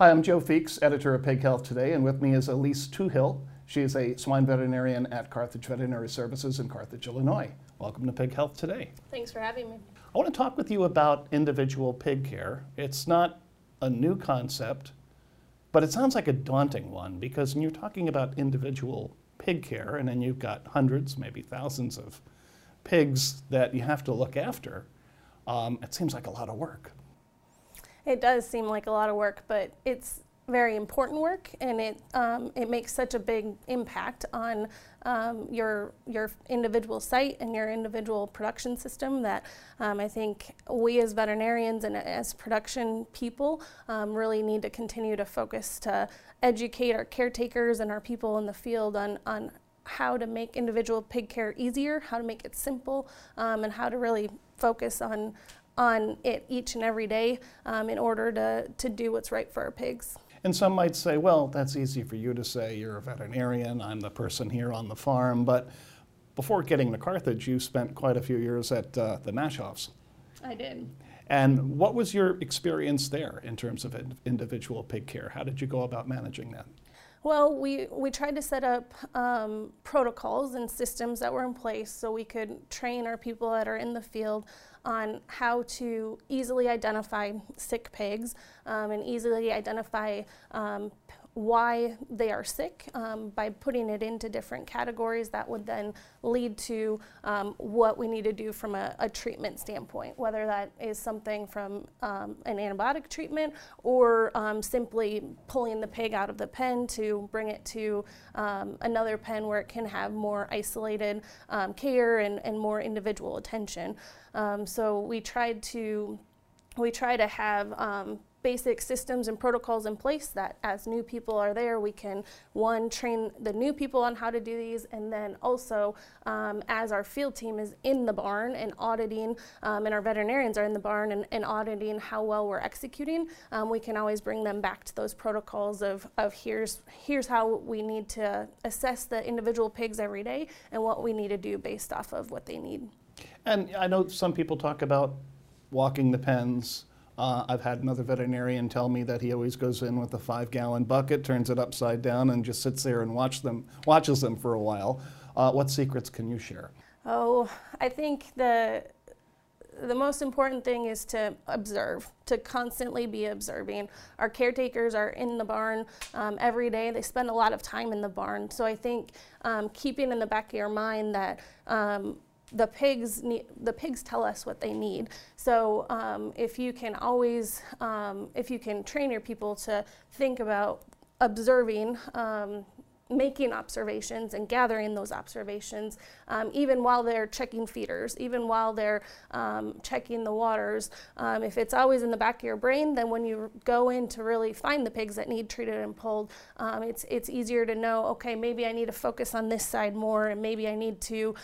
Hi, I'm Joe Feeks, editor of Pig Health Today, and with me is Elise Toohill. She is a swine veterinarian at Carthage Veterinary Services in Carthage, Illinois. Welcome to Pig Health Today. Thanks for having me. I want to talk with you about individual pig care. It's not a new concept, but it sounds like a daunting one because when you're talking about individual pig care, and then you've got hundreds, maybe thousands of pigs that you have to look after, um, it seems like a lot of work. It does seem like a lot of work, but it's very important work, and it um, it makes such a big impact on um, your your individual site and your individual production system that um, I think we as veterinarians and as production people um, really need to continue to focus to educate our caretakers and our people in the field on on how to make individual pig care easier, how to make it simple, um, and how to really focus on on it each and every day um, in order to, to do what's right for our pigs. And some might say, well, that's easy for you to say. You're a veterinarian. I'm the person here on the farm. But before getting to Carthage, you spent quite a few years at uh, the Maschhoffs. I did. And what was your experience there in terms of individual pig care? How did you go about managing that? Well, we, we tried to set up um, protocols and systems that were in place so we could train our people that are in the field on how to easily identify sick pigs um, and easily identify um, why they are sick um, by putting it into different categories that would then lead to um, what we need to do from a, a, treatment standpoint, whether that is something from um, an antibiotic treatment or um, simply pulling the pig out of the pen to bring it to um, another pen where it can have more isolated um, care and, and more individual attention. so we tried to we try to have basic systems and protocols in place that as new people are there, we can one train the new people on how to do these, and then also um, as our field team is in the barn and auditing, um, and our veterinarians are in the barn and, and auditing how well we're executing, um, we can always bring them back to those protocols of, of here's here's how we need to assess the individual pigs every day and what we need to do based off of what they need. And I know some people talk about walking the pens uh, I've had another veterinarian tell me that he always goes in with a five gallon bucket, turns it upside down, and just sits there and watch them, watches them for a while. Uh, what secrets can you share? Oh, I think the the most important thing is to observe, to constantly be observing. Our caretakers are in the barn um, every day. They spend a lot of time in the barn. So I think um, keeping in the back of your mind that um, the pigs need, the pigs tell us what they need. So um, if you can always, um, if you can train your people to think about observing, um, making observations and gathering those observations, um, even while they're checking feeders, even while they're um, checking the waters. Um, if it's always in the back of your brain, then when you go in to really find the pigs that need treated and pulled, it's, it's easier to know, okay, maybe I need to focus on this side more, and maybe I need to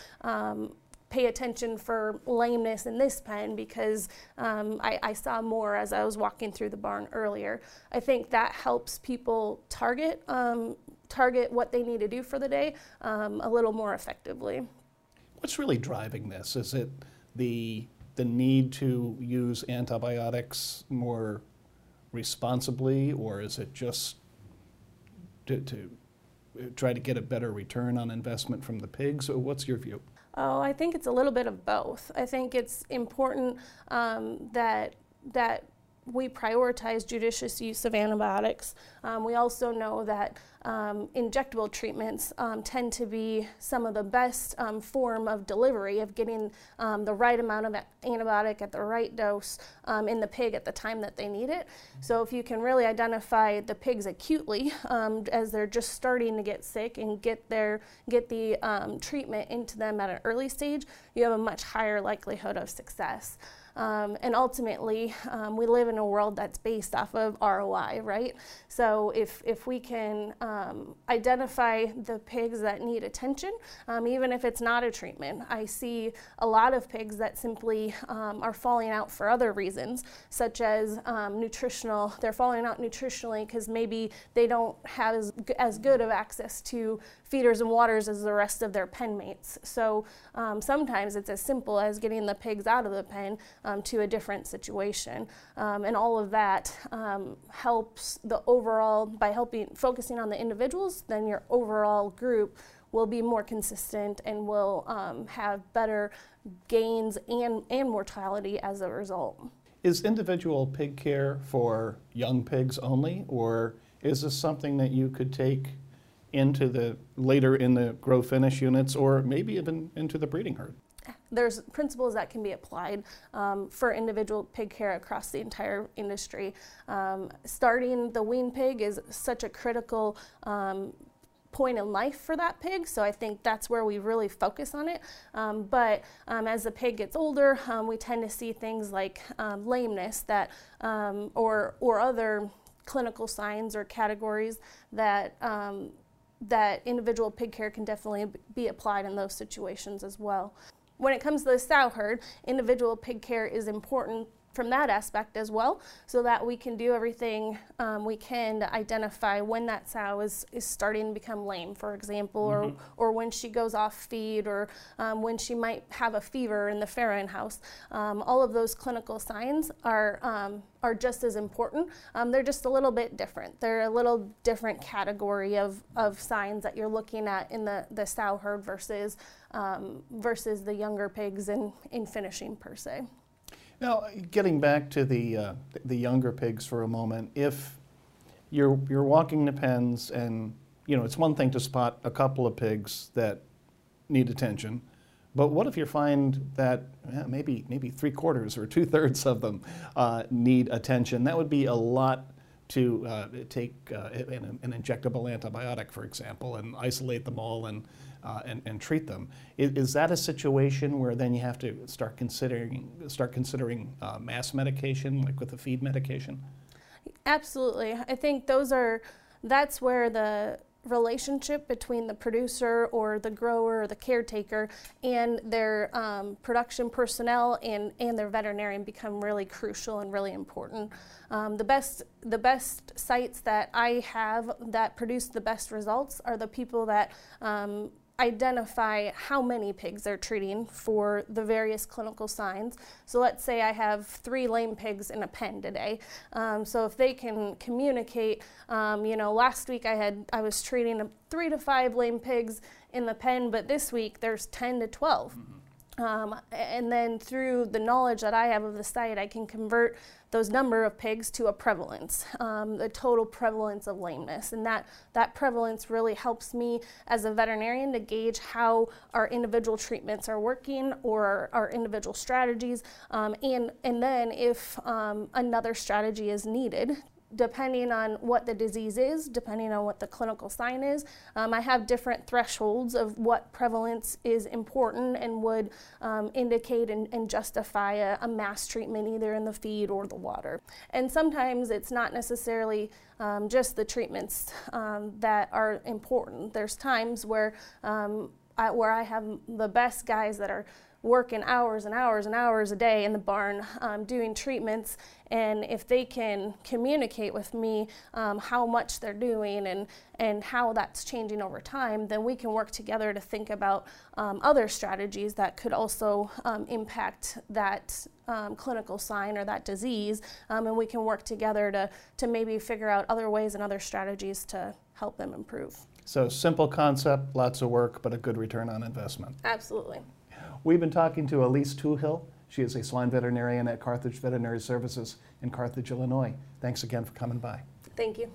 pay attention for lameness in this pen because um, I, I, saw more as I was walking through the barn earlier. I think that helps people target um, target what they need to do for the day um, a little more effectively. What's really driving this? Is it the the need to use antibiotics more responsibly, or is it just to, to try to get a better return on investment from the pigs? What's your view? Oh, I think it's a little bit of both. I think it's important um, that that we prioritize judicious use of antibiotics. Um, we also know that um, injectable treatments um, tend to be some of the best um, form of delivery of getting um, the right amount of antibiotic at the right dose um, in the pig at the time that they need it. So if you can really identify the pigs acutely as they're just starting to get sick and get their get the treatment into them at an early stage, you have a much higher likelihood of success. Um, and ultimately, um, we live in a world that's based off of ROI, right? So if, if we can um, identify the pigs that need attention, um, even if it's not a treatment, I see a lot of pigs that simply um, are falling out for other reasons, such as um, nutritional. They're falling out nutritionally because maybe they don't have as, as good of access to feeders and waters as the rest of their pen mates. So sometimes it's as simple as getting the pigs out of the pen um, to a different situation. Um, and all of that um, helps the overall, by helping, focusing on the individuals, then your overall group will be more consistent and will um, have better gains and, and mortality as a result. Is individual pig care for young pigs only, or is this something that you could take into the later in the grow finish units, or maybe even into the breeding herd? There's principles that can be applied um, for individual pig care across the entire industry. Um, starting the wean pig is such a critical um, point in life for that pig. So I think that's where we really focus on it. Um, but um, as the pig gets older, um, we tend to see things like lameness that or or other clinical signs or categories that that individual pig care can definitely be applied in those situations as well. When it comes to the sow herd, individual pig care is important from that aspect as well, so that we can do everything um, we can to identify when that sow is, is starting to become lame, for example, mm-hmm. or, or when she goes off feed, or um, when she might have a fever in the farrowing house. Um, all of those clinical signs are um, are just as important. Um, they're just a little bit different. They're a little different category of, of signs that you're looking at in the, the sow herd versus um, versus the younger pigs in, in finishing per se. Now, getting back to the, uh, the younger pigs for a moment, if you're, you're walking the pens and, you know, it's one thing to spot a couple of pigs that need attention, but what if you find that yeah, maybe, maybe three quarters or two thirds of them uh, need attention? That would be a lot to uh, take uh, an, an, injectable antibiotic, for example, and isolate them all and, uh, and, and, treat them. Is, is, that a situation where then you have to start considering, start considering uh, mass medication, like with the feed medication? Absolutely. I think those are, that's where the relationship between the producer or the grower or the caretaker and their um, production personnel and, and their veterinarian become really crucial and really important. Um, the best the best sites that I have that produce the best results are the people that um, identify how many pigs they're treating for the various clinical signs. So let's say I have three lame pigs in a pen today. Um, so if they can communicate, um, you know, last week I had I was treating three to five lame pigs in the pen, but this week there's 10 to 12. Mm-hmm. Um, and then through the knowledge that I have of the site, I can convert those number of pigs to a prevalence, um, the total prevalence of lameness. And that, that prevalence really helps me as a veterinarian to gauge how our individual treatments are working or our, individual strategies. Um, and, and then if um, another strategy is needed depending on what the disease is, depending on what the clinical sign is. Um, I have different thresholds of what prevalence is important and would um, indicate and, and justify a, a, mass treatment either in the feed or the water. And sometimes it's not necessarily um, just the treatments um, that are important. There's times where um, I, where I have the best guys that are working hours and hours and hours a day in the barn um, doing treatments. And if they can communicate with me um, how much they're doing and, and how that's changing over time, then we can work together to think about um, other strategies that could also um, impact that um, clinical sign or that disease. Um, and we can work together to, to maybe figure out other ways and other strategies to help them improve. So, simple concept, lots of work, but a good return on investment. Absolutely. We've been talking to Elise Toohill. She is a swine veterinarian at Carthage Veterinary Services in Carthage, Illinois. Thanks again for coming by. Thank you.